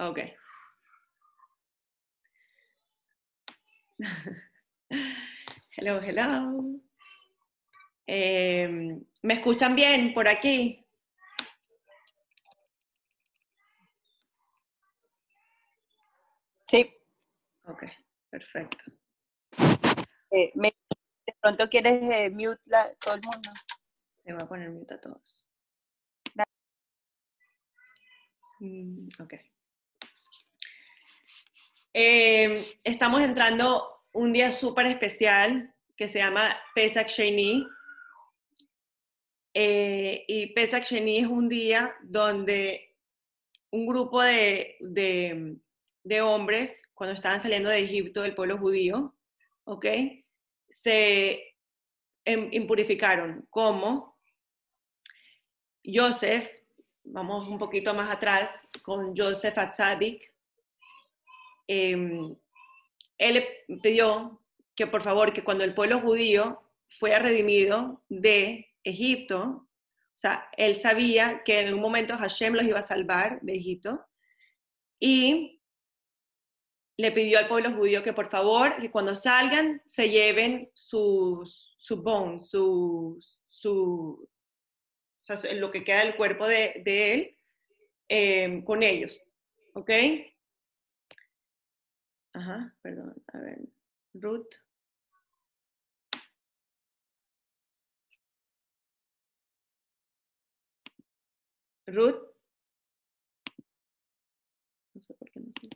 Ok. Hello, hello. Em, ¿Me escuchan bien por aquí? Sí. Ok, perfecto. Eh, me- de pronto quieres eh, mute la, todo el mundo. Le voy a poner mute a todos. Mm, ok. Em, estamos entrando un día súper especial que se llama Pesach Sheni. Eh, y Pesach Sheni es un día donde un grupo de, de, de hombres, cuando estaban saliendo de Egipto, del pueblo judío, ¿ok? Se em- impurificaron. ¿Cómo? Joseph, vamos un poquito más atrás, con Joseph Atzadik, em, él pidió que por favor, que cuando el pueblo judío fue redimido de Egipto, o sea, él sabía que en algún momento Hashem los iba a salvar de Egipto, y le pidió al pueblo judío que por favor, que cuando salgan, se lleven sus su bones, su, su, o sea, lo que queda del cuerpo de, él, eh, con ellos, ¿ok? Ajá, perdón, a ver, Ruth. Ruth. No sé por qué no sé.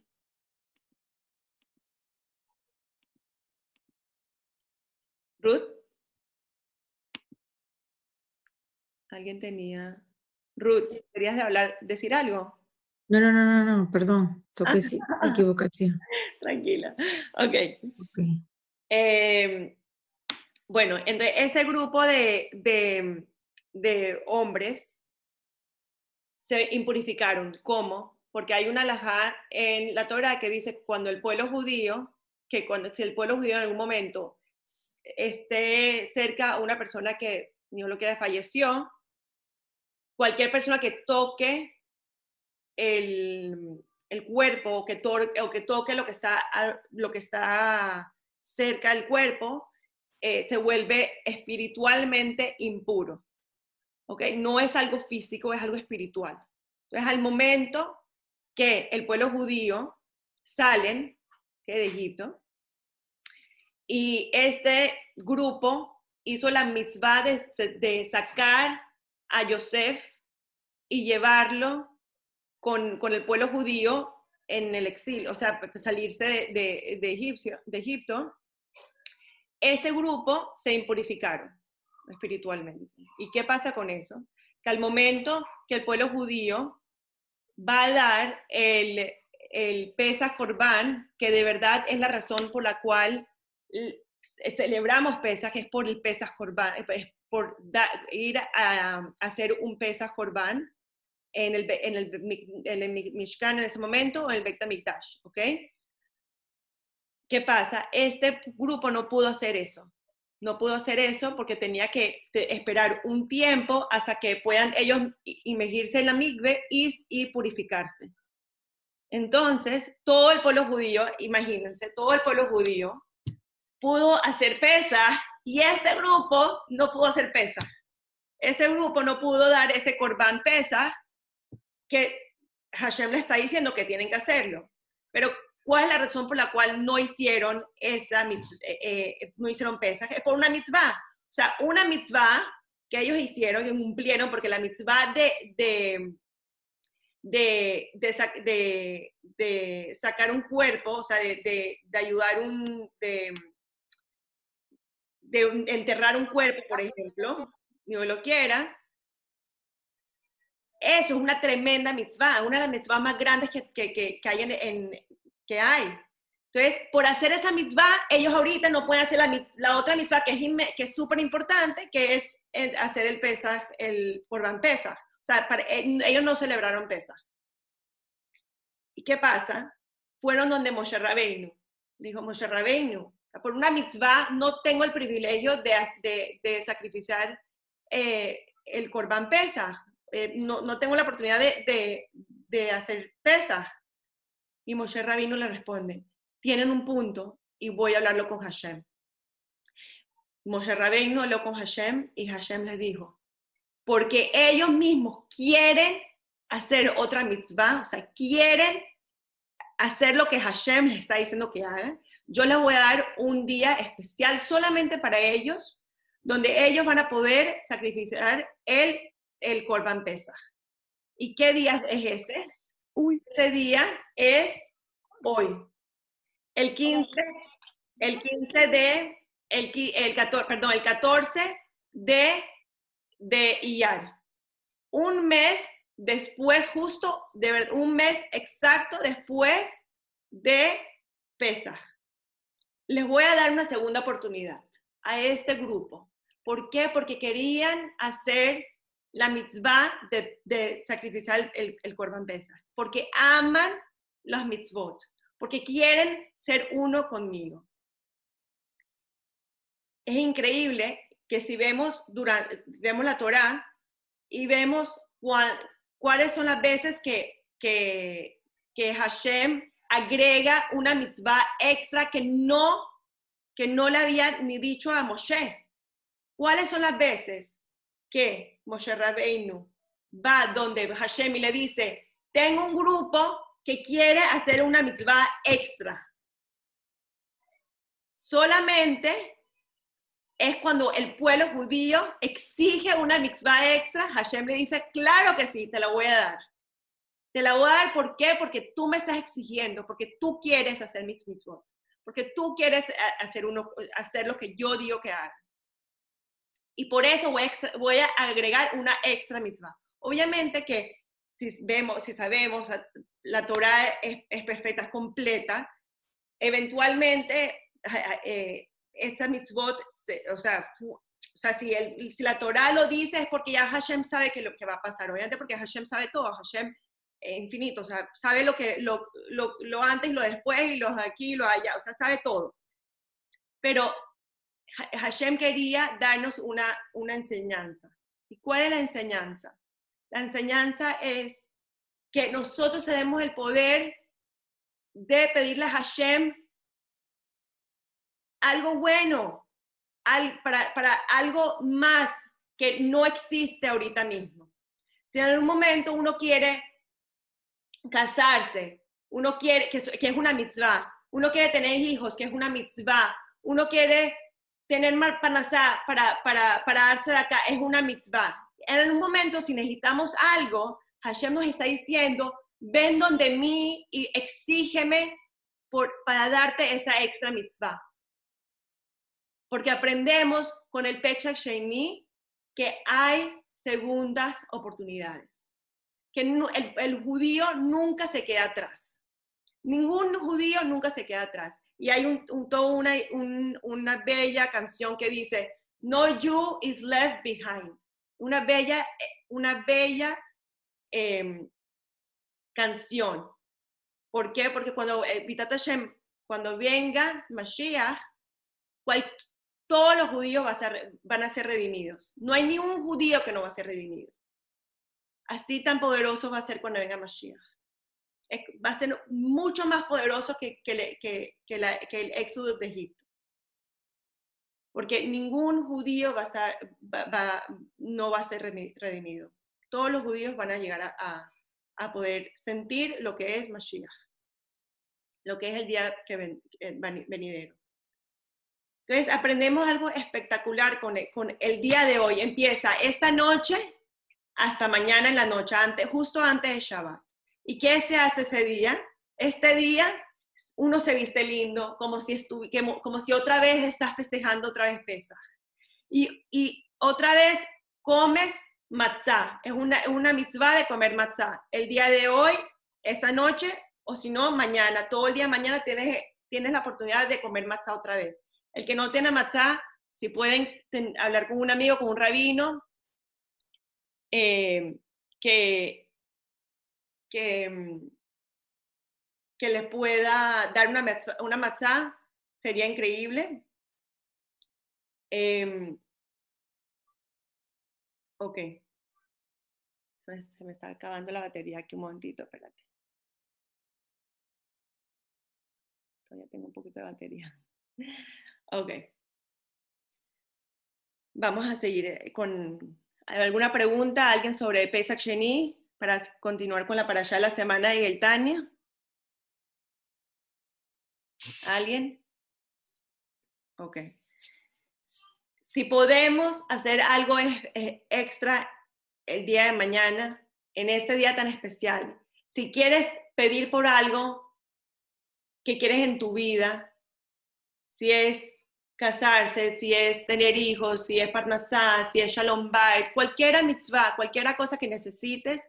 Ruth. ¿Alguien tenía? Ruth, ¿querías de hablar, decir algo? No, no, no, no, no, perdón, toqué sí, equivocación. Tranquila. Ok. Ok. Eh, bueno, entonces ese grupo de, de, de hombres se impurificaron. ¿Cómo? Porque hay una alajá en la Torah que dice cuando el pueblo judío, que cuando si el pueblo judío en algún momento esté cerca a una persona que Dios lo quiera falleció, cualquier persona que toque el, el cuerpo o que, o que toque lo que está, lo que está cerca del cuerpo, eh, se vuelve espiritualmente impuro. ¿ok? No es algo físico, es algo espiritual. Entonces, al momento que el pueblo judío salen de Egipto, y este grupo hizo la mitzvah de, de sacar a Yosef y llevarlo con, con, el pueblo judío en el exilio, o sea, salirse de, de, de, de Egipto, este grupo se impurificaron espiritualmente. ¿Y qué pasa con eso? Que al momento que el pueblo judío va a dar el, el Pesach Corban, que de verdad es la razón por la cual celebramos Pesach, es por el Pesach Corban, es por ir a, hacer un Pesach Corban en el, en el, en el Mishkan en ese momento en el Beit HaMikdash, ¿ok? ¿Qué pasa? Este grupo no pudo hacer eso. No pudo hacer eso porque tenía que esperar un tiempo hasta que puedan ellos inmergirse en la migbe y, y purificarse. Entonces, todo el pueblo judío, imagínense, todo el pueblo judío pudo hacer pesa y este grupo no pudo hacer pesa. Este grupo no pudo dar ese corbán pesa que Hashem le está diciendo que tienen que hacerlo. Pero, ¿cuál es la razón por la cual no hicieron esa mitzvah, eh, eh, no hicieron pesas? Es por una mitzvah. O sea, una mitzvah que ellos hicieron, que cumplieron, porque la mitzvah de, de, de, sacar un cuerpo, o sea, de, ayudar un, de, enterrar un cuerpo, por ejemplo, ni lo quiera, eso es una tremenda mitzvah, una de las mitzvahs más grandes que, que, que, que hay en, en, que hay. Entonces, por hacer esa mitzvah, ellos ahorita no pueden hacer la, la otra mitzvah que es que súper importante, que es el, hacer el Pesach, el Corban Pesach. O sea, para, ellos no celebraron Pesach. ¿Y qué pasa? Fueron donde Moshe Rabbeinu. Dijo Moshe Rabbeinu, por una mitzvah no tengo el privilegio de, de, de sacrificar eh, el Corban Pesach. Eh, no, no, tengo la oportunidad de, de, hacer Pesach. Y Moshe Rabino le responde, tienen un punto y voy a hablarlo con Hashem. Moshe Rabbeinu habló con Hashem y Hashem les dijo, porque ellos mismos quieren hacer otra mitzvah, o sea, quieren hacer lo que Hashem les está diciendo que hagan, yo les voy a dar un día especial solamente para ellos, donde ellos van a poder sacrificar el, el Korban Pesach. ¿Y qué día es ese? Uy. Ese día es hoy, el 15, el 15 de el, el 14, perdón, el 14 de, de Iyar. Un mes después, justo, de un mes exacto después de Pesach. Les voy a dar una segunda oportunidad a este grupo. ¿Por qué? Porque querían hacer la mitzvah de, sacrificar el, el Korban Pesach. Porque aman los mitzvot. Porque quieren ser uno conmigo es increíble que si vemos, durante, vemos la Torá y vemos cuáles son las veces que, que, que Hashem agrega una mitzvah extra que no, que no le había ni dicho a Moshe. ¿Cuáles son las veces que Moshe Rabbeinu va donde Hashem y le dice, tengo un grupo que quiere hacer una mitzvah extra? Solamente es cuando el pueblo judío exige una mitzvah extra, Hashem le dice, claro que sí, te la voy a dar. Te la voy a dar, ¿por qué? Porque tú me estás exigiendo, porque tú quieres hacer mis mitzvot, porque tú quieres eh, hacer, uno, hacer lo que yo digo que haga. Y por eso voy a, voy a agregar una extra mitzvah. Obviamente que si vemos, si sabemos, la Torah es, es perfecta, es completa, eventualmente eh, esta mitzvot o sea, o sea si, el, si la Torah lo dice es porque ya Hashem sabe que lo que va a pasar, obviamente porque Hashem sabe todo, Hashem es infinito, o sea, sabe lo que lo, lo, lo antes, lo después y lo aquí, lo allá, o sea, sabe todo. Pero Hashem quería darnos una, una enseñanza. ¿Y cuál es la enseñanza? La enseñanza es que nosotros tenemos el poder de pedirle a Hashem algo bueno, para, algo más que no existe ahorita mismo. Si en algún momento uno quiere casarse, uno quiere, que, es una mitzvah, uno quiere tener hijos, que es una mitzvah, uno quiere tener marpanasá para, para, para darse de acá, es una mitzvah. En algún momento, si necesitamos algo, Hashem nos está diciendo, ven donde mí y exígeme por, para darte esa extra mitzvah porque aprendemos con el Pechak Sheini que hay segundas oportunidades, que el, judío nunca se queda atrás. Ningún judío nunca se queda atrás. Y hay un, una, una bella canción que dice, No Jew is left behind. Una bella, una bella em, canción. ¿Por qué? Porque cuando, eh, cuando venga Mashiach, cual, todos los judíos van a ser redimidos. No hay ni un judío que no va a ser redimido. Así tan poderoso va a ser cuando venga Mashiach. Va a ser mucho más poderoso que, el éxodo de Egipto. Porque ningún judío va a no va a ser redimido. Todos los judíos van a llegar a, poder sentir lo que es Mashiach, lo que es el día que ven, venidero. Entonces, aprendemos algo espectacular con el, con el día de hoy. Empieza esta noche hasta mañana en la noche, antes, justo antes de Shabbat. ¿Y qué se hace ese día? Este día uno se viste lindo, como si, como si otra vez estás festejando otra vez Pesach. Y, y otra vez comes matzah. Es una, una mitzvah de comer matzah. El día de hoy, esa noche, o si no, mañana, todo el día mañana tienes, tienes la oportunidad de comer matzah otra vez. El que no tiene matzá, si pueden hablar con un amigo, con un rabino, eh, que, que, mm, que les pueda dar una, una matzá, sería increíble. Eh, ok. Se me está acabando la batería aquí un momentito, espérate. Todavía tengo un poquito de batería. Ok. Vamos a seguir eh, con alguna pregunta, alguien sobre Pesach Sheni para continuar con la para allá la semana y el Tania. ¿Alguien? Ok. Si podemos hacer algo extra el día de mañana, en este día tan especial, si quieres pedir por algo que quieres en tu vida, si es casarse, si es tener hijos, si es parnasá, si es shalom bait, cualquiera mitzvah, cualquiera cosa que necesites,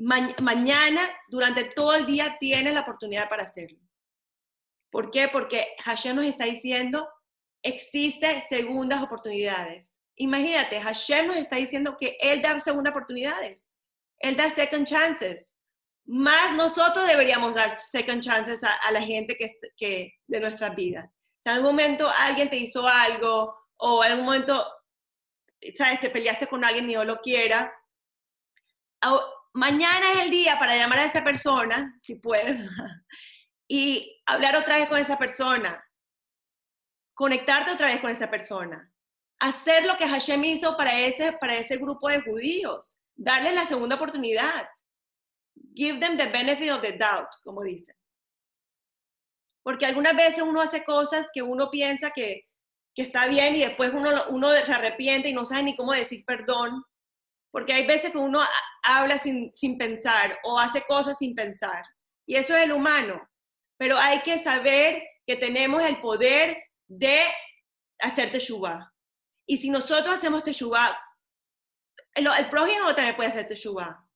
mañana, durante todo el día, tienes la oportunidad para hacerlo. ¿Por qué? Porque Hashem nos está diciendo, existe segundas oportunidades. Imagínate, Hashem nos está diciendo que Él da segundas oportunidades. Él da second chances. Más nosotros deberíamos dar second chances a, la gente que, que, de nuestras vidas. Si en algún momento alguien te hizo algo o en algún momento, sabes, te peleaste con alguien y no lo quiera, mañana es el día para llamar a esa persona, si puedes, y hablar otra vez con esa persona, conectarte otra vez con esa persona, hacer lo que Hashem hizo para ese, para ese grupo de judíos, darles la segunda oportunidad. Give them the benefit of the doubt, como dicen. Porque algunas veces uno hace cosas que uno piensa que, que está bien y después uno, uno se arrepiente y no sabe ni cómo decir perdón. Porque hay veces que uno habla sin, sin pensar o hace cosas sin pensar. Y eso es el humano. Pero hay que saber que tenemos el poder de hacer teshuva. Y si nosotros hacemos teshuva, el, el prójimo también puede hacer teshuva.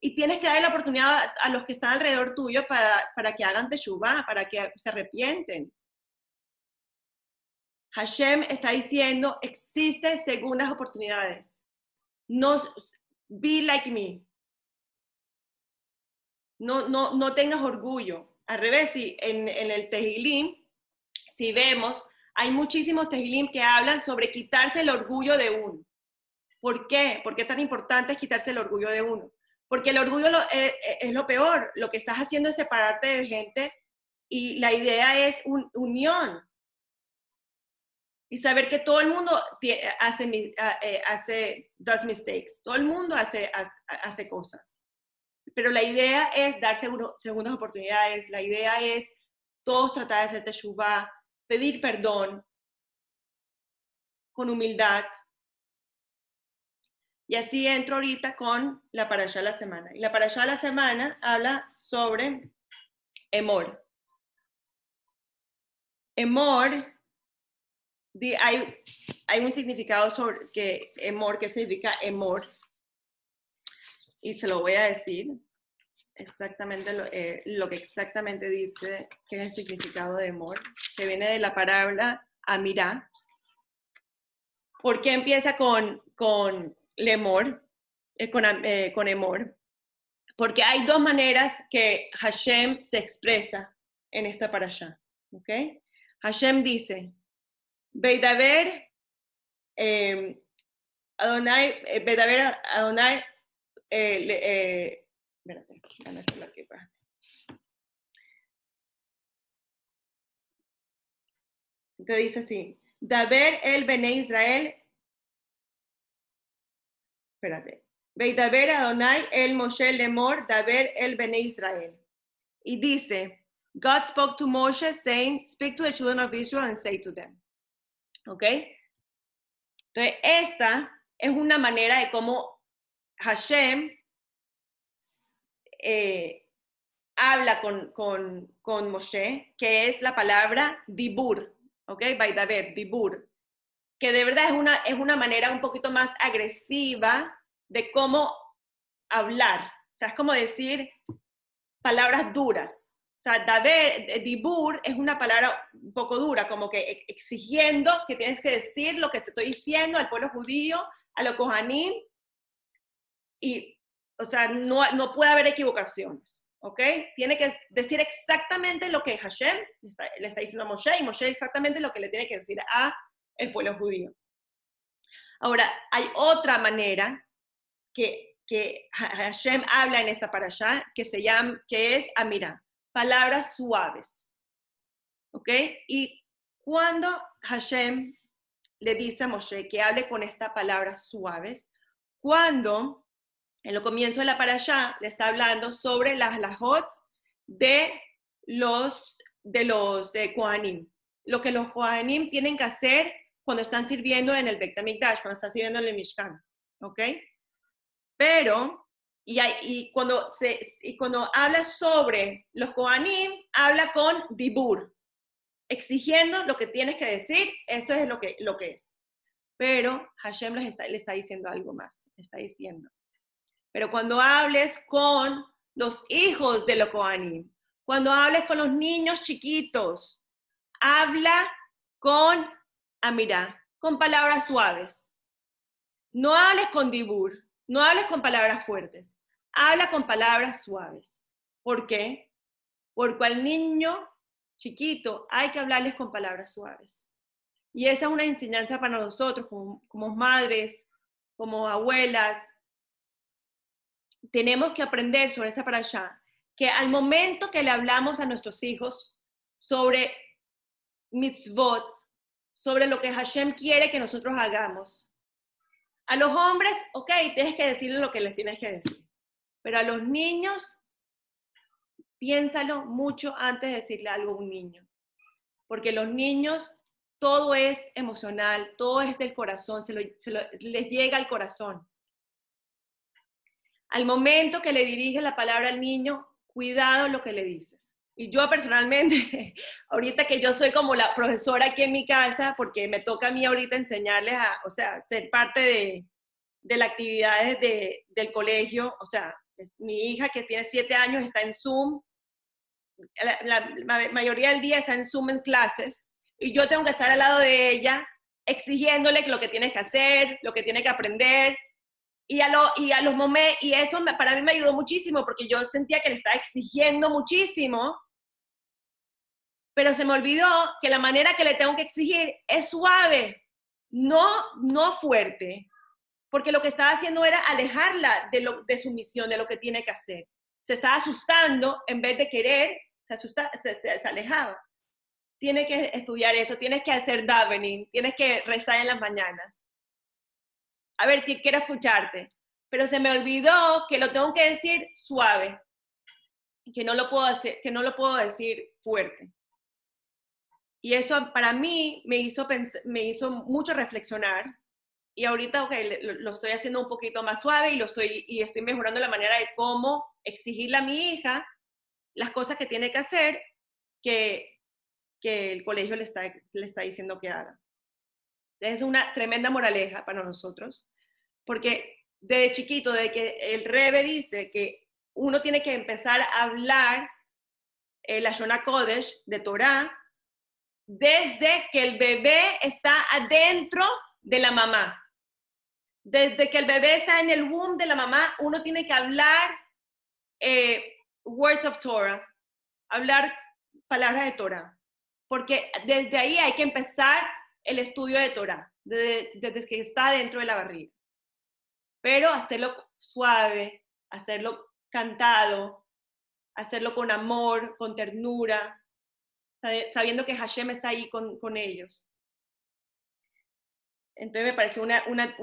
Y tienes que darle la oportunidad a, los que están alrededor tuyo para, para que hagan teshuva, para que se arrepienten. Hashem está diciendo, existen segundas oportunidades. No, be like me. No, no, no tengas orgullo. Al revés, si en, el Tehilim, si vemos, hay muchísimos Tehilim que hablan sobre quitarse el orgullo de uno. ¿Por qué? ¿Por qué es tan importante quitarse el orgullo de uno? Porque el orgullo eh, eh, es, lo peor. Lo que estás haciendo es separarte de gente y la idea es unión. Y saber que todo el mundo hace, eh, hace does mistakes. Todo el mundo hace, hace cosas. Pero la idea es dar segundas oportunidades. La idea es todos tratar de hacer teshuva, pedir perdón con humildad y así entro ahorita con la allá de la semana. Y la allá de la semana habla sobre Emor. Emor, hay, hay un significado sobre que Emor, que significa Emor. Y se lo voy a decir exactamente lo, eh, lo, que exactamente dice que es el significado de Emor, que viene de la palabra Amirá. ¿Por qué empieza con, con Lemor, eh, con, eh, con porque hay dos maneras que Hashem se expresa en esta parasha. ¿ok? Hashem dice, Beidaber, eh, Adonai, eh, Beidaber, Adonai, eh, espérate, déjame aquí para. Entonces dice así, Daber el Bene Israel espérate. Veidaber Adonai el Moshe Lemor Daber el Bene Israel. Y dice, God spoke to Moshe saying, speak to the children of Israel and say to them. ¿Ok? Entonces, esta es una manera de cómo Hashem eh, habla con, con, con, Moshe, que es la palabra dibur, ¿ok? Vaidaber, dibur, que de verdad es una, es una manera un poquito más agresiva de cómo hablar. O sea, es como decir palabras duras. O sea, daber, dibur es una palabra un poco dura, como que exigiendo que tienes que decir lo que te estoy diciendo al pueblo judío, a los kohanim, y, o sea, no, no puede haber equivocaciones, ¿ok? Tiene que decir exactamente lo que Hashem le está, diciendo a Moshe, y Moshe exactamente lo que le tiene que decir a el pueblo judío. Ahora, hay otra manera que, que Hashem habla en esta parasha que se llama, que es Amira, palabras suaves. ¿Ok? Y cuando Hashem le dice a Moshe que hable con estas palabras suaves, cuando en el comienzo de la allá le está hablando sobre las lahot de los de los de Kohanim. Lo que los Kohanim tienen que hacer cuando están sirviendo en el Bet cuando están sirviendo en el Mishkan, ¿ok? Pero, y, y, cuando, y habla sobre los Kohanim, habla con Dibur, exigiendo lo que tienes que decir, esto es lo que, es. Pero Hashem les está, le está diciendo algo más, está diciendo. Pero cuando hables con los hijos de los Kohanim, cuando hables con los niños chiquitos, habla con Amira, con palabras suaves. No hables con Dibur, no hables con palabras fuertes, habla con palabras suaves. ¿Por qué? Porque al niño chiquito hay que hablarles con palabras suaves. Y esa es una enseñanza para nosotros como, madres, como abuelas. Tenemos que aprender sobre esa para allá, que al momento que le hablamos a nuestros hijos sobre mitzvot, sobre lo que Hashem quiere que nosotros hagamos, a los hombres, ok, tienes que decirle lo que les tienes que decir. Pero a los niños, piénsalo mucho antes de decirle algo a un niño. Porque los niños, todo es emocional, todo es del corazón, se, les llega al corazón. Al momento que le diriges la palabra al niño, cuidado lo que le dices. Y yo personalmente, ahorita que yo soy como la profesora aquí en mi casa, porque me toca a mí ahorita enseñarles a, o sea, ser parte de, de las actividades de, del colegio, o sea, mi hija que tiene siete años está en Zoom, la, mayoría del día está en Zoom en clases, y yo tengo que estar al lado de ella exigiéndole lo que tiene que hacer, lo que tiene que aprender, y a, lo, y a los momentos, y eso para mí me ayudó muchísimo porque yo sentía que le estaba exigiendo muchísimo, pero se me olvidó que la manera que le tengo que exigir es suave, no, no fuerte, porque lo que estaba haciendo era alejarla de, lo, de su misión, de lo que tiene que hacer. Se estaba asustando en vez de querer, se, asusta, se, se, alejaba. Tienes que estudiar eso, tienes que hacer davening, tienes que rezar en las mañanas a ver, quiero escucharte, pero se me olvidó que lo tengo que decir suave, que no lo puedo, hacer, que no lo puedo decir fuerte. Y eso para mí me hizo, me hizo mucho reflexionar. Y ahorita lo, estoy haciendo un poquito más suave y, lo estoy, y estoy mejorando la manera de cómo exigirle a mi hija las cosas que tiene que hacer que, que el colegio le está, le está diciendo que haga. Es una tremenda moraleja para nosotros porque de chiquito, de que el Rebe dice que uno tiene que empezar a hablar eh, la Shona Kodesh de Torah desde que el bebé está adentro de la mamá. Desde que el bebé está en el womb de la mamá, uno tiene que hablar eh, words of Torah, hablar palabras de Torah, porque desde ahí hay que empezar el estudio de Torah, desde, desde que está dentro de la barriga pero hacerlo suave, hacerlo cantado, hacerlo con amor, con ternura, sabiendo que Hashem está ahí con, con ellos. Entonces me pareció una, una,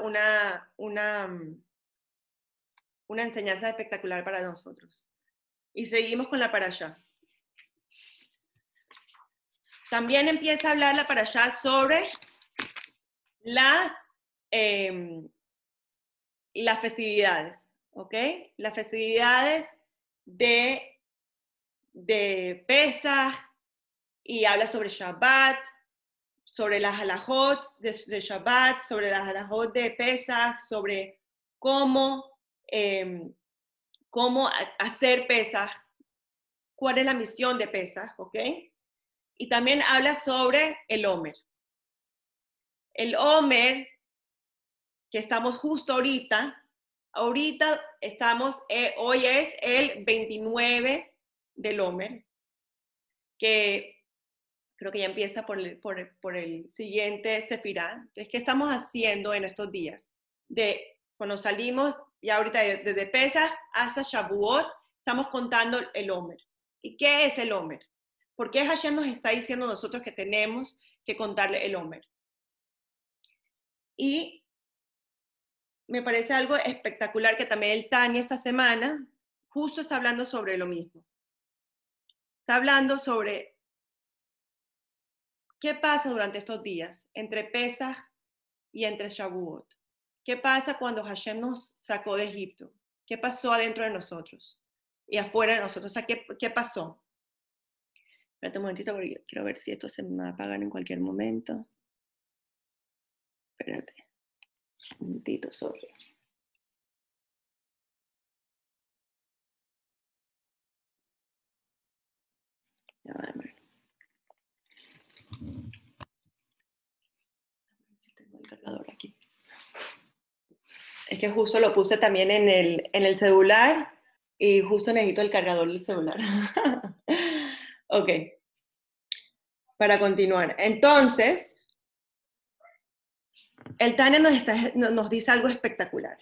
una, una, mm, una enseñanza espectacular para nosotros. Y seguimos con la para allá. También empieza a hablar la para allá sobre las eh, las festividades, ¿ok? Las festividades de, de Pesach y habla sobre Shabbat, sobre las halajot de, Shabbat, sobre las halajot de Pesach, sobre cómo, em, cómo hacer Pesach, cuál es la misión de Pesach, ¿ok? Y también habla sobre el Homer. El Homer que estamos justo ahorita. Ahorita estamos, eh, hoy es el 29 del Homer, que creo que ya empieza por el, por, por el siguiente Sefirá. Entonces, ¿qué estamos haciendo en estos días? De cuando salimos, ya ahorita desde Pesach hasta Shavuot, estamos contando el Homer. ¿Y qué es el Homer? ¿Por qué Hashem nos está diciendo nosotros que tenemos que contarle el Homer? Y me parece algo espectacular que también el Tania esta semana justo está hablando sobre lo mismo. Está hablando sobre qué pasa durante estos días entre Pesach y entre Shavuot. ¿Qué pasa cuando Hashem nos sacó de Egipto? ¿Qué pasó adentro de nosotros y afuera de nosotros? O sea, ¿qué, qué pasó? Espérate un momentito porque quiero ver si esto se me va a apagar en cualquier momento. Espérate. Un momentito, sorry. Ya va, déjame ver. Si tengo el cargador aquí. Es que justo lo puse también en el, en el celular y justo necesito el cargador del celular. ok. Para continuar. Entonces, el Tania nos, está- no- nos dice algo espectacular.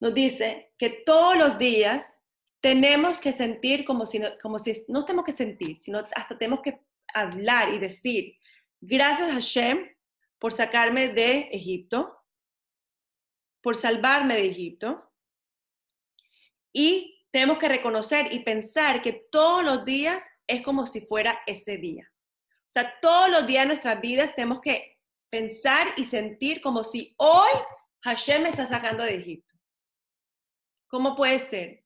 Nos dice que todos los días tenemos que sentir como si no, como si no tenemos que sentir, sino hasta tenemos que hablar y decir, gracias a Hashem por sacarme de Egipto, por salvarme de Egipto. Y tenemos que reconocer y pensar que todos los días es como si fuera ese día. O sea, todos los días de nuestras vidas tenemos que pensar y sentir como si hoy Hashem me está sacando de Egipto. ¿Cómo puede ser?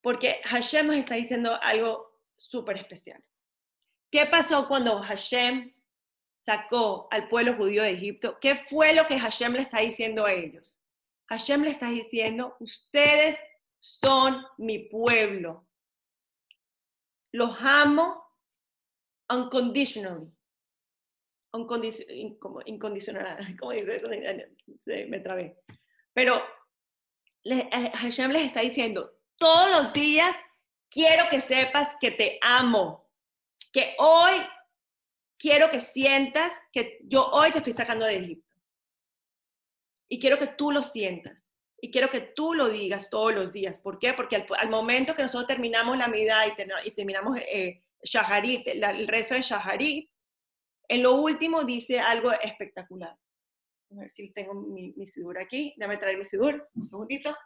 Porque Hashem nos está diciendo algo súper especial. ¿Qué pasó cuando Hashem sacó al pueblo judío de Egipto? ¿Qué fue lo que Hashem le está diciendo a ellos? Hashem le está diciendo, ustedes son mi pueblo. Los amo unconditionally. Como incondicional, ¿cómo dice eso? Me trabé. Pero eh, Hashem les está diciendo, todos los días quiero que sepas que te amo, que hoy quiero que sientas que yo hoy te estoy sacando de Egipto. Y quiero que tú lo sientas. Y quiero que tú lo digas todos los días. ¿Por qué? Porque al, al momento que nosotros terminamos la midá y, ten- y terminamos eh, Shaharit, la- el resto de Shaharit, en lo último dice algo espectacular. A ver si tengo mi, mi sidur aquí. Déjame traer mi sidur. Un segundito.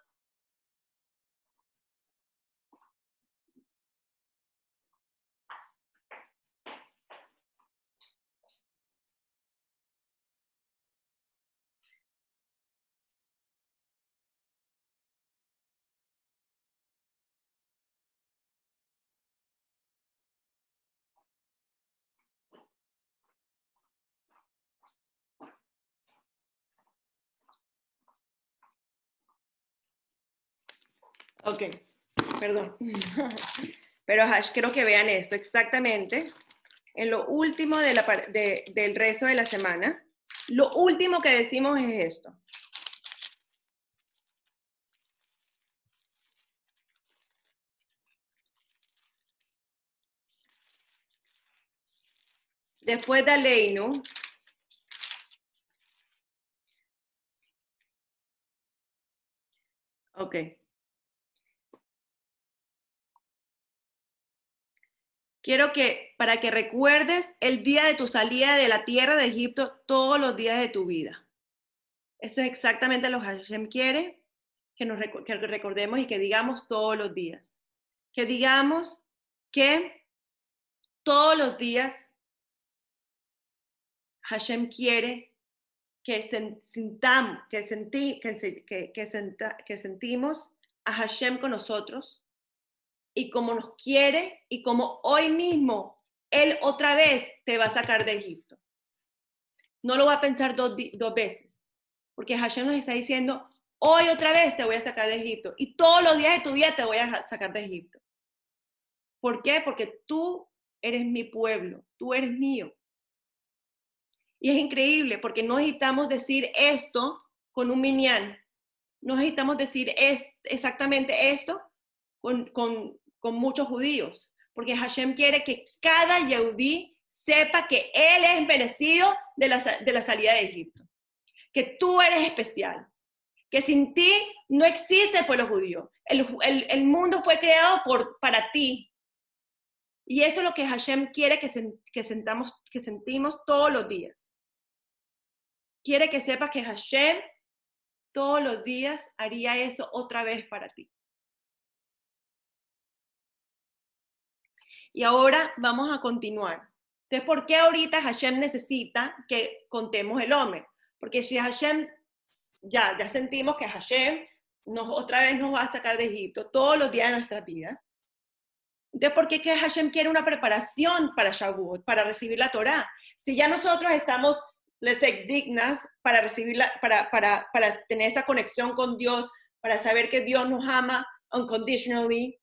Ok, perdón. Pero Hash, quiero que vean esto exactamente. En lo último de la de- del resto de la semana, lo último que decimos es esto. Después de Aleinu, ok. Quiero que, para que recuerdes el día de tu salida de la tierra de Egipto todos los días de tu vida. Eso es exactamente lo que Hashem quiere, que nos que recordemos y que digamos todos los días. Que digamos que todos los días Hashem quiere que sen- sintamos, que, sentí, que, se- que- que senta- que sentimos a Hashem con nosotros y como nos quiere y como hoy mismo Él otra vez te va a sacar de Egipto. No lo va a pensar dos, dos veces, porque Hashem nos está diciendo, hoy otra vez te voy a sacar de Egipto y todos los días de tu vida te voy a sacar de Egipto. ¿Por qué? Porque tú eres mi pueblo, tú eres mío. Y es increíble porque no necesitamos decir esto con un minyan. No necesitamos decir es, exactamente esto con, con, con muchos judíos. Porque Hashem quiere que cada yehudí sepa que él es merecido de la, de la salida de Egipto. Que tú eres especial. Que sin ti no existe el pueblo judío. El, ju- el- el mundo fue creado por, para ti. Y eso es lo que Hashem quiere que, que, sentamos, que sentimos todos los días. Quiere que sepas que Hashem todos los días haría eso otra vez para ti. Y ahora vamos a continuar. Entonces, ¿por qué ahorita Hashem necesita que contemos el Omer? Porque si Hashem, ya, sentimos que Hashem nos, otra vez nos va a sacar de Egipto todos los días de nuestras vidas. Entonces, ¿por qué que Hashem quiere una preparación para Shavuot, para recibir la Torah? Si ya nosotros estamos, les dignas para recibir para, para, para tener esta conexión con Dios, para saber que Dios nos ama unconditionally,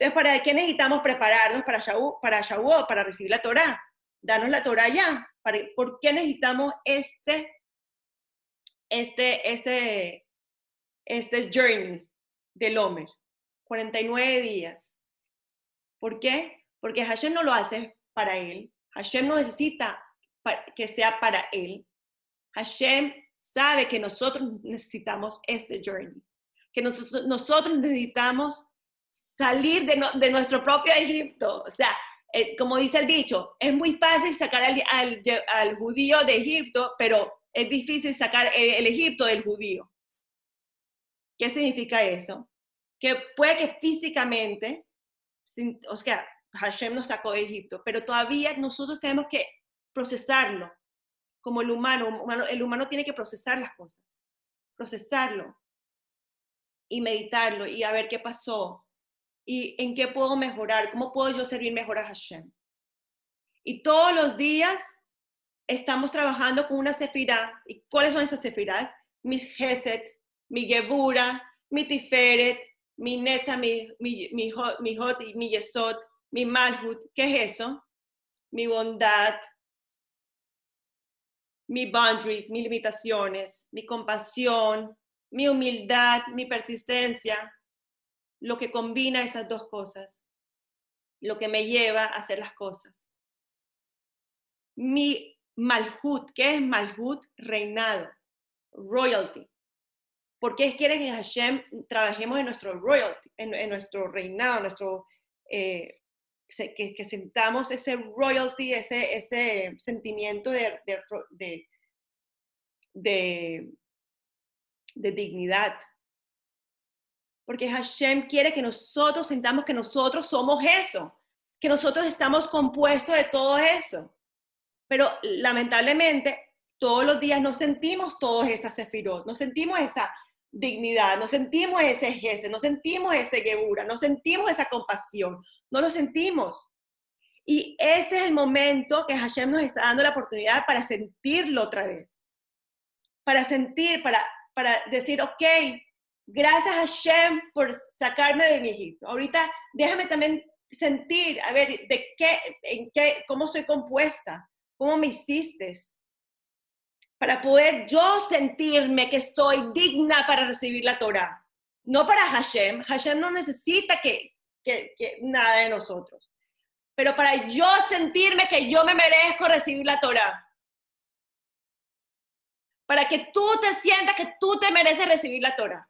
entonces, ¿para qué necesitamos prepararnos para Shavuot, para, para recibir la Torah? Danos la Torah ya. ¿Por qué necesitamos este, este, este, este journey del Homer? 49 días. ¿Por qué? Porque Hashem no lo hace para él. Hashem no necesita que sea para él. Hashem sabe que nosotros necesitamos este journey. Que nosotros necesitamos salir de, nuestro propio Egipto. O sea, eh, como dice el dicho, es muy fácil sacar al, judío de Egipto, pero es difícil sacar el, Egipto del judío. ¿Qué significa eso? Que puede que físicamente, o sea, Hashem nos sacó de Egipto, pero todavía nosotros tenemos que procesarlo. Como el humano, el humano tiene que procesar las cosas, procesarlo y meditarlo y a ver qué pasó, y en qué puedo mejorar, cómo puedo yo servir mejor a Hashem. Y todos los días estamos trabajando con una sefirá. ¿Y cuáles son esas sefirás? Mi Geset, mi Gebura, mi Tiferet, mi Neta, mi, mi, mi, mi Hot, mi Yesod, mi Malhut. ¿Qué es eso? Mi bondad, mi boundaries, mis limitaciones, mi compasión, mi humildad, mi persistencia, lo que combina esas dos cosas, lo que me lleva a hacer las cosas. Mi malhut, ¿qué es malhut? Reinado, royalty. ¿Por qué quiere que Hashem trabajemos en nuestro royalty, en, nuestro reinado, nuestro, eh, que, sentamos ese royalty, ese, ese sentimiento de, de, de dignidad, porque Hashem quiere que nosotros sintamos que nosotros somos eso, que nosotros estamos compuestos de todo eso. Pero lamentablemente, todos los días no sentimos todas esas sefirot, no sentimos esa dignidad, no sentimos ese jefe, no sentimos ese gebura, no sentimos esa compasión, no lo sentimos. Y ese es el momento que Hashem nos está dando la oportunidad para sentirlo otra vez. Para sentir, para, para decir, ok, Gracias a Hashem por sacarme de mi Egipto. Ahorita déjame también sentir, a ver, de qué, en qué, cómo soy compuesta, cómo me hiciste, para poder yo sentirme que estoy digna para recibir la Torah. No para Hashem. Hashem no necesita que, que, que nada de nosotros. Pero para yo sentirme que yo me merezco recibir la Torah. Para que tú te sientas que tú te mereces recibir la Torah.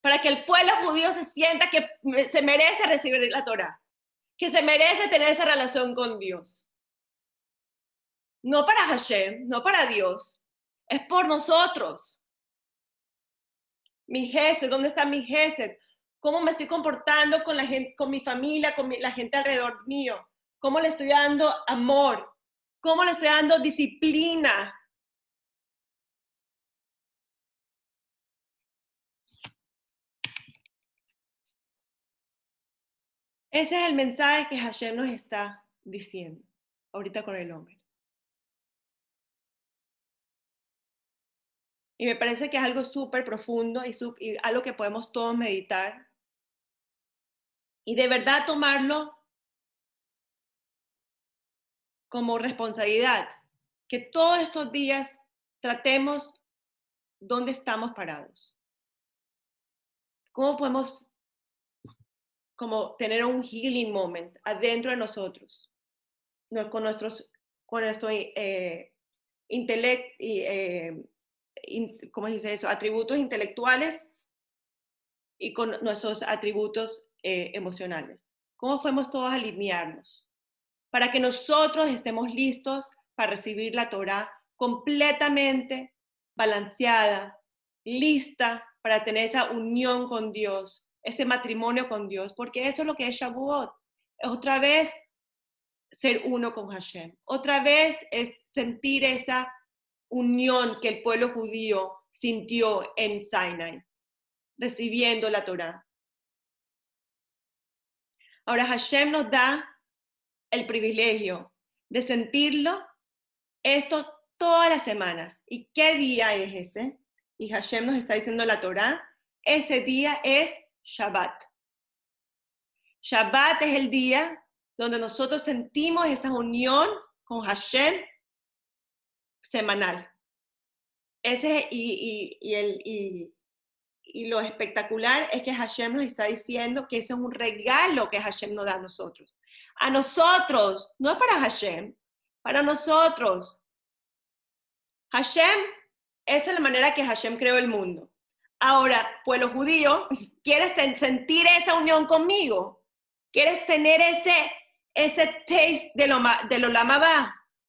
Para que el pueblo judío se sienta que se merece recibir la Torah, que se merece tener esa relación con Dios. No para Hashem, no para Dios, es por nosotros. Mi jefe, ¿dónde está mi jefe? ¿Cómo me estoy comportando con la gente, con mi familia, con la gente alrededor mío? ¿Cómo le estoy dando amor? ¿Cómo le estoy dando disciplina? Ese es el mensaje que Hashem nos está diciendo ahorita con el hombre. Y me parece que es algo súper profundo y, y, algo que podemos todos meditar. Y de verdad tomarlo como responsabilidad. Que todos estos días tratemos dónde estamos parados. ¿Cómo podemos como tener un healing moment adentro de nosotros, con nuestros, con nuestro eh, intelecto, eh, ¿cómo se dice eso? Atributos intelectuales y con nuestros atributos eh, emocionales. ¿Cómo fuimos todos a alinearnos? Para que nosotros estemos listos para recibir la Torah completamente balanceada, lista para tener esa unión con Dios, ese matrimonio con Dios, porque eso es lo que es Shavuot. Otra vez ser uno con Hashem. Otra vez es sentir esa unión que el pueblo judío sintió en Sinai, recibiendo la Torah. Ahora Hashem nos da el privilegio de sentirlo esto todas las semanas. ¿Y qué día es ese? Y Hashem nos está diciendo la Torah. Ese día es Shabbat. Shabbat es el día donde nosotros sentimos esa unión con Hashem semanal. Ese, y, el, y, lo espectacular es que Hashem nos está diciendo que ese es un regalo que Hashem nos da a nosotros. A nosotros, no para Hashem, para nosotros. Hashem, esa es la manera que Hashem creó el mundo. Ahora, pueblo judío, ¿quieres sentir esa unión conmigo? ¿Quieres tener ese, ese taste de lo, de lo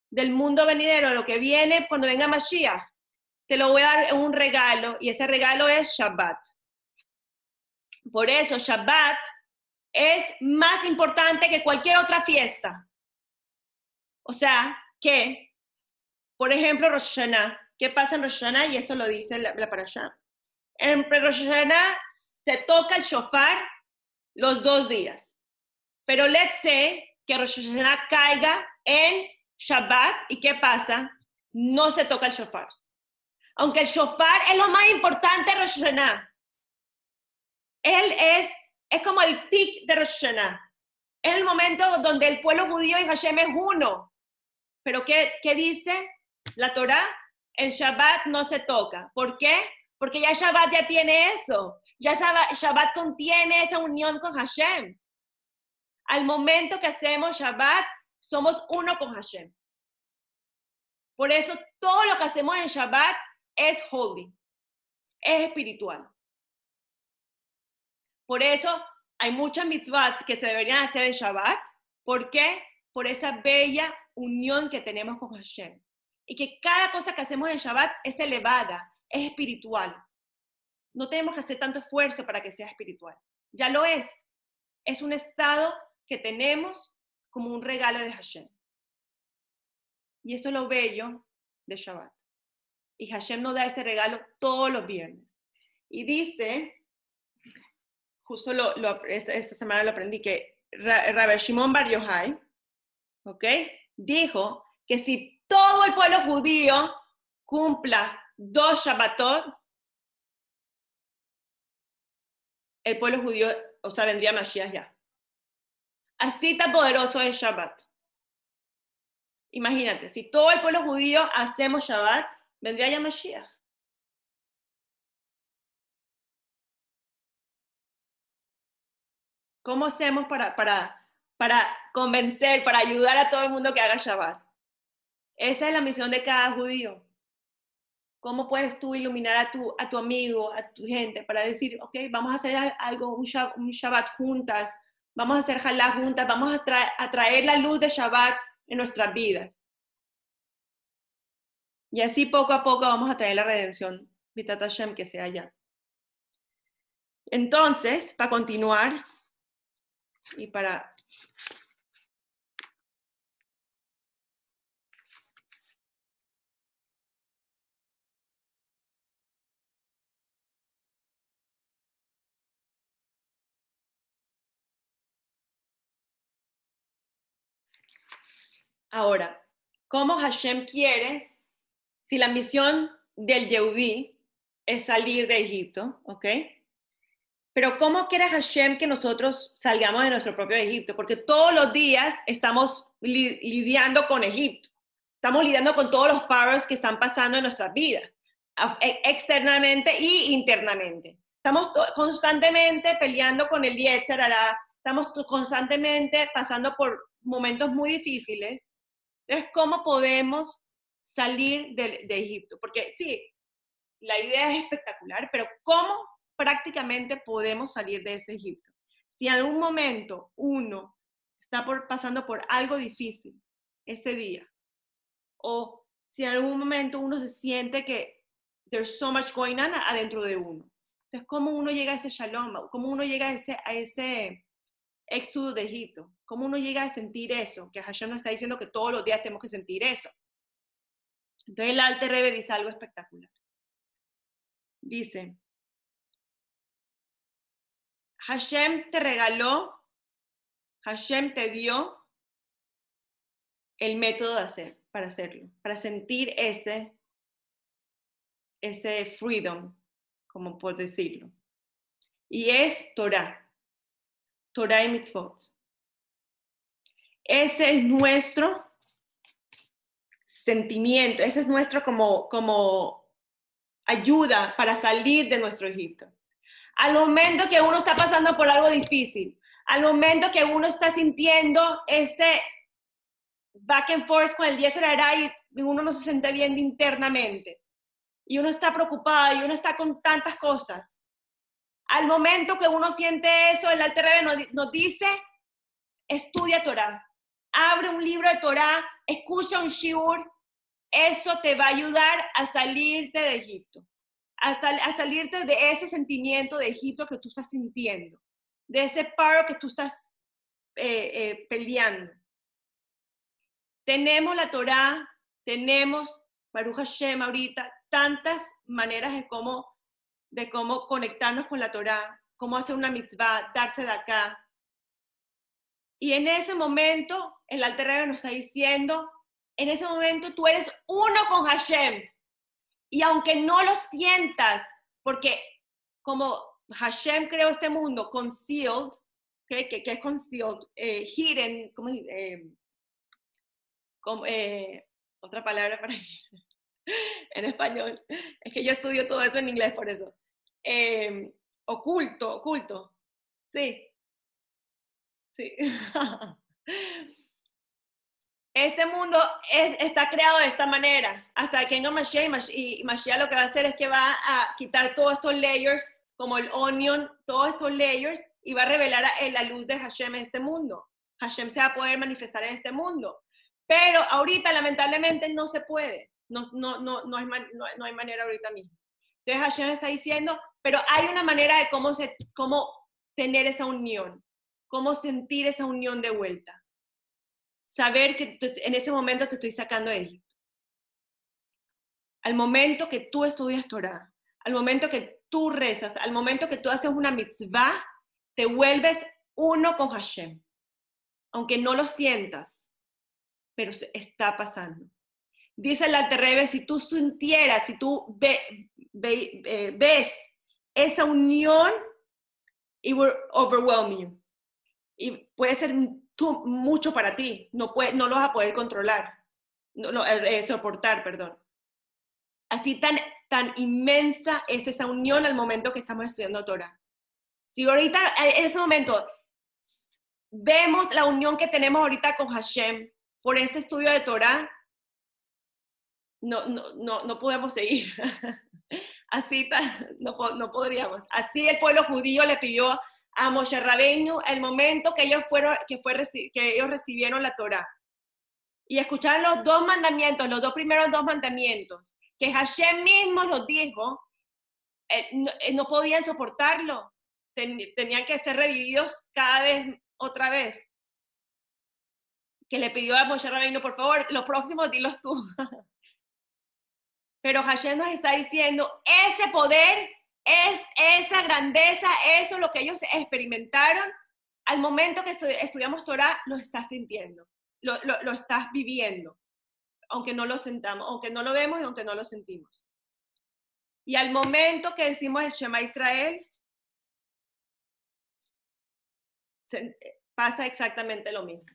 del mundo venidero, lo que viene cuando venga Mashiach? Te lo voy a dar un regalo y ese regalo es Shabbat. Por eso Shabbat es más importante que cualquier otra fiesta. O sea, que, por ejemplo, Rosh Hashanah, ¿qué pasa en Rosh Hashanah? Y eso lo dice la, la parasha. En Rosh Hashanah se toca el shofar los dos días. Pero let's say que Rosh Hashanah caiga en Shabbat y ¿qué pasa? No se toca el shofar. Aunque el shofar es lo más importante de Rosh Hashanah. Él es, es como el pic de Rosh Hashanah. Es el momento donde el pueblo judío y Hashem es uno. Pero ¿qué, qué dice la Torah? En Shabbat no se toca. ¿Por qué? porque ya Shabbat ya tiene eso. Ya Shabbat contiene esa unión con Hashem. Al momento que hacemos Shabbat, somos uno con Hashem. Por eso todo lo que hacemos en Shabbat es holy, es espiritual. Por eso hay muchas mitzvahs que se deberían hacer en Shabbat. ¿Por qué? Por esa bella unión que tenemos con Hashem. Y que cada cosa que hacemos en Shabbat es elevada, es espiritual. No tenemos que hacer tanto esfuerzo para que sea espiritual. Ya lo es. Es un estado que tenemos como un regalo de Hashem. Y eso es lo bello de Shabbat. Y Hashem nos da ese regalo todos los viernes. Y dice, justo lo, esta, semana lo aprendí, que Rabbi Shimon Bar Yochai, ¿ok? Dijo que si todo el pueblo judío cumpla dos Shabbatot, el pueblo judío, o sea, vendría Mashiach ya. Así tan poderoso es Shabbat. Imagínate, si todo el pueblo judío hacemos Shabbat, vendría ya Mashiach. ¿Cómo hacemos para, para, para convencer, para ayudar a todo el mundo que haga Shabbat? Esa es la misión de cada judío. ¿Cómo puedes tú iluminar a tu, a tu amigo, a tu gente, para decir, ok, vamos a hacer algo, un Shabbat, juntas, vamos a hacer Jalá juntas, vamos a, a, traer la luz de Shabbat en nuestras vidas? Y así poco a poco vamos a traer la redención, Vitat Hashem, que sea ya. Entonces, para continuar y para Ahora, ¿cómo Hashem quiere, si la misión del Yehudi es salir de Egipto, ¿ok? Pero ¿cómo quiere Hashem que nosotros salgamos de nuestro propio Egipto? Porque todos los días estamos lidiando con Egipto. Estamos lidiando con todos los powers que están pasando en nuestras vidas, e, externamente y internamente. Estamos constantemente peleando con el Yetzer estamos constantemente pasando por momentos muy difíciles entonces, ¿cómo podemos salir de, Egipto? Porque sí, la idea es espectacular, pero ¿cómo prácticamente podemos salir de ese Egipto. Si en algún momento uno está pasando por algo difícil ese día, o si en algún momento uno se siente que there's so much going on adentro de uno. Entonces, ¿cómo uno llega a ese shalom? ¿Cómo uno llega a ese, a ese éxodo de Egipto? ¿Cómo uno llega a sentir eso? Que Hashem nos está diciendo que todos los días tenemos que sentir eso. Entonces el Alte Rebbe dice algo espectacular. Dice, Hashem te regaló, Hashem te dio el método de hacer, para hacerlo, para sentir ese, ese freedom, como por decirlo. Y es Torah, Torah y mitzvot. Ese es nuestro sentimiento, ese es nuestro como, como ayuda para salir de nuestro Egipto. Al momento que uno está pasando por algo difícil, al momento que uno está sintiendo ese back and forth con el día y uno no se siente bien internamente, y uno está preocupado y uno está con tantas cosas. Al momento que uno siente eso, el Alter nos, dice, estudia Torah, abre un libro de Torah, escucha un shiur, eso te va a ayudar a salirte de Egipto, a, salirte de ese sentimiento de Egipto que tú estás sintiendo, de ese paro que tú estás eh, eh, peleando. Tenemos la Torah, tenemos Baruch Hashem ahorita, tantas maneras de cómo, de cómo conectarnos con la Torah, cómo hacer una mitzvah, darse de acá. Y en ese momento, el Alter nos está diciendo, en ese momento tú eres uno con Hashem. Y aunque no lo sientas, porque como Hashem creó este mundo concealed, que, que, es concealed, eh, hidden, como, eh, eh, otra palabra para en español, es que yo estudio todo eso en inglés por eso. oculto, oculto, sí. Sí. este mundo está creado de esta manera. Hasta que venga Mashiach, y Mashiach lo que va a hacer es que va a quitar todos estos layers, como el onion, todos estos layers, y va a revelar la luz de Hashem en este mundo. Hashem se va a poder manifestar en este mundo. Pero ahorita, lamentablemente, no se puede. No, no, no, no, hay, no, hay manera ahorita mismo. Entonces Hashem está diciendo, pero hay una manera de cómo, se, cómo tener esa unión, cómo sentir esa unión de vuelta saber que en ese momento te estoy sacando de Egipto. Al momento que tú estudias Torah, al momento que tú rezas, al momento que tú haces una mitzvah, te vuelves uno con Hashem. Aunque no lo sientas, pero está pasando. Dice el Alterrebe, si tú sintieras, si tú eh, ves esa unión, it will overwhelm you. Y puede ser mucho para ti, no, puede, no lo vas a poder controlar, no, eh, eh, soportar, perdón. Así tan, tan inmensa es esa unión al momento que estamos estudiando Torah. Si ahorita, en ese momento, vemos la unión que tenemos ahorita con Hashem por este estudio de Torah, no, no, no, no podemos seguir. Así no, no podríamos. Así el pueblo judío le pidió a Moshe Rabbeinu el momento que ellos, fueron, que, fue, que ellos recibieron la Torah. Y escucharon los dos mandamientos, los dos primeros dos mandamientos, que Hashem mismo los dijo, eh, eh, no, podían soportarlo. tenían que ser revividos cada vez, otra vez. Que le pidió a Moshe Rabbeinu, por favor, los próximos dilos tú. Pero Hashem nos está diciendo, ese poder es esa grandeza, eso es lo que ellos experimentaron. Al momento que estudiamos Torah, lo estás sintiendo, lo, lo, estás viviendo, aunque no lo sentamos, aunque no lo vemos y aunque no lo sentimos. Y al momento que decimos el Shema Israel, pasa exactamente lo mismo.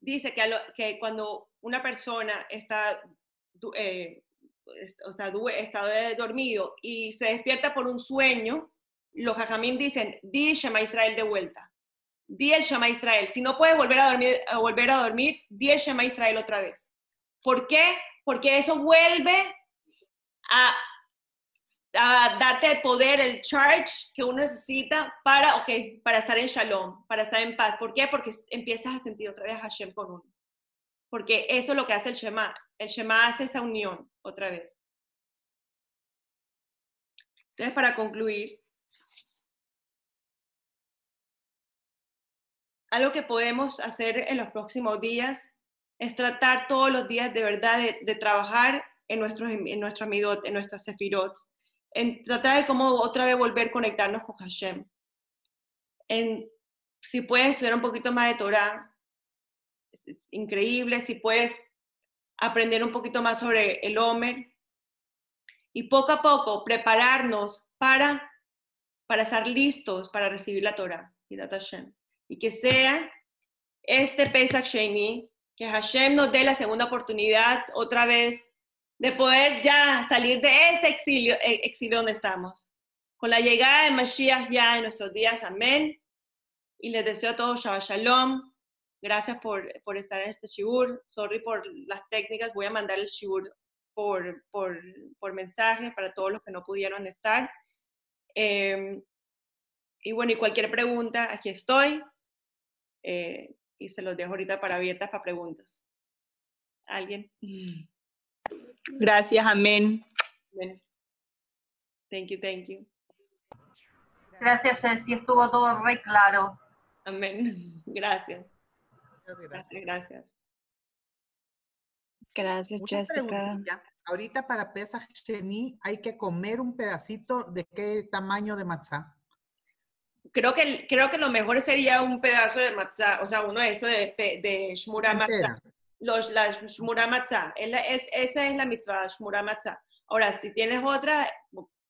Dice que, que cuando una persona está eh, o sea, estado dormido y se despierta por un sueño, los jajamim dicen, di el Shema Israel de vuelta. Di el Shema Israel. Si no puedes volver a dormir, a volver a dormir, di el Israel otra vez. ¿Por qué? Porque eso vuelve a a darte el poder, el charge que uno necesita para, okay, para estar en shalom, para estar en paz. ¿Por qué? Porque empiezas a sentir otra vez a Hashem con uno. Porque eso es lo que hace el Shema. El Shema hace esta unión otra vez. Entonces, para concluir, algo que podemos hacer en los próximos días es tratar todos los días de verdad de, trabajar en, nuestros, en nuestra midot, en nuestras sefirot, en tratar de cómo otra vez volver a conectarnos con Hashem. En, si puedes estudiar un poquito más de Torah, increíble, si puedes aprender un poquito más sobre el Homer y poco a poco prepararnos para, para estar listos para recibir la Torah y Hashem. Y que sea este Pesach Sheni, que Hashem nos dé la segunda oportunidad otra vez de poder ya salir de este exilio, eh, exilio donde estamos. Con la llegada de Mashiach ya en nuestros días, amén. Y les deseo a todos Shabbat Shalom. Gracias por, por estar en este shiur. Sorry por las técnicas. Voy a mandar el shiur por, por, por mensaje para todos los que no pudieron estar. Em, y bueno, y cualquier pregunta, aquí estoy. Eh, y se los dejo ahorita para abiertas para preguntas. ¿Alguien? Gracias, amén. Thank you, thank you. Gracias, Ceci, estuvo todo re claro. Amén. Gracias. Gracias, gracias. Gracias, Jessica. Ahorita para Pesach Sheni hay que comer un pedacito de qué tamaño de matzá. Creo que, creo que lo mejor sería un pedazo de matzá, o sea, uno de eso de, de shmura matzá los, la Shmura Matzah. Es, esa es la mitzvah, Shmura Matzah. Ahora, si tienes otra,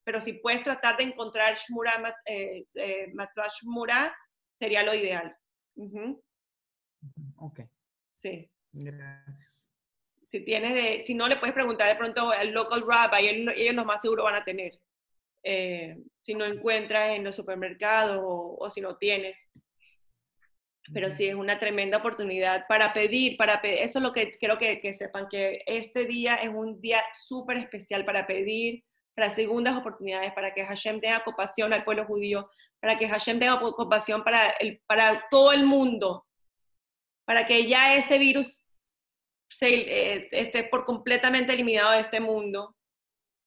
pero si puedes tratar de encontrar Shmura, eh, eh, Matzah Shmura, sería lo ideal. Ok. Sí. Gracias. Si tienes de, si no le puedes preguntar de pronto al local rabbi, ellos, ellos lo más seguro van a tener. Eh, si no encuentras en los supermercados o, o si no tienes pero sí es una tremenda oportunidad para pedir, para eso es lo que quiero que, que sepan, que este día es un día súper especial para pedir, para segundas oportunidades, para que Hashem tenga compasión al pueblo judío, para que Hashem tenga compasión para, el, para todo el mundo, para que ya este virus se, eh, esté por completamente eliminado de este mundo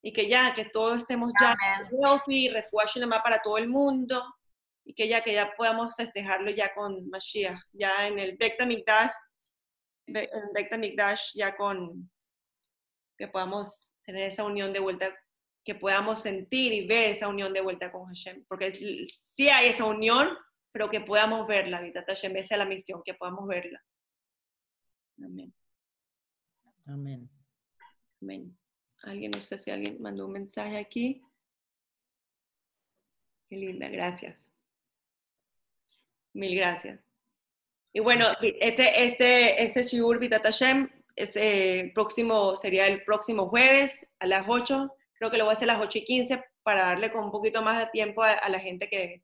y que ya, que todos estemos ya healthy, refugio para todo el mundo y que ya que ya podamos festejarlo ya con Mashiach, ya en el Bekta Mikdash, en ya con que podamos tener esa unión de vuelta, que podamos sentir y ver esa unión de vuelta con Hashem, porque sí hay esa unión, pero que podamos verla, Hashem, esa es la misión, que podamos verla. Amén. Amén. Amén. Alguien, no sé si alguien mandó un mensaje aquí. Qué linda, gracias. Mil gracias. Y bueno, este, este, este Shiur Vitat Hashem es, eh, próximo, sería el próximo jueves a las 8. Creo que lo voy a hacer a las 8 y 15 para darle con un poquito más de tiempo a, la gente que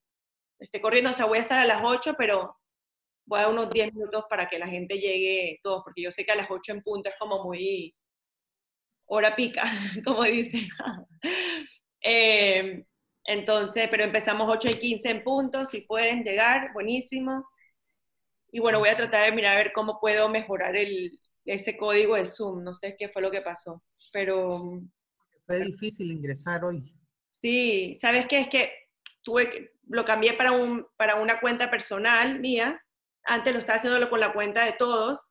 esté corriendo. O sea, voy a estar a las 8, pero voy a dar unos 10 minutos para que la gente llegue todos, porque yo sé que a las 8 en punto es como muy hora pica, como dicen. eh, entonces, pero empezamos 8 y 15 en puntos, si pueden llegar, buenísimo. Y bueno, voy a tratar de mirar a ver cómo puedo mejorar el, ese código de Zoom. No sé qué fue lo que pasó, pero... Fue difícil ingresar hoy. Sí, ¿sabes qué? Es que tuve que, lo cambié para, un, para una cuenta personal mía. Antes lo estaba haciéndolo con la cuenta de todos,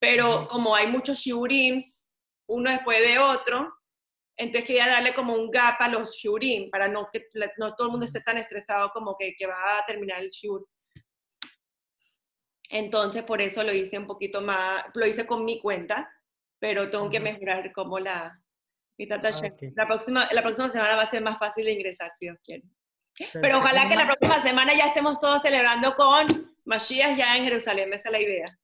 pero como hay muchos shiurims, uno después de otro, entonces quería darle como un gap a los shurim para no que no todo el mundo esté tan estresado como que, que va a terminar el shur. Entonces por eso lo hice un poquito más, lo hice con mi cuenta, pero tengo que mejorar como la, ah, la, próxima, la próxima semana va a ser más fácil de ingresar si Dios quiere. Pero ojalá que la próxima semana ya estemos todos celebrando con Mashiach ya en Jerusalén, esa es la idea.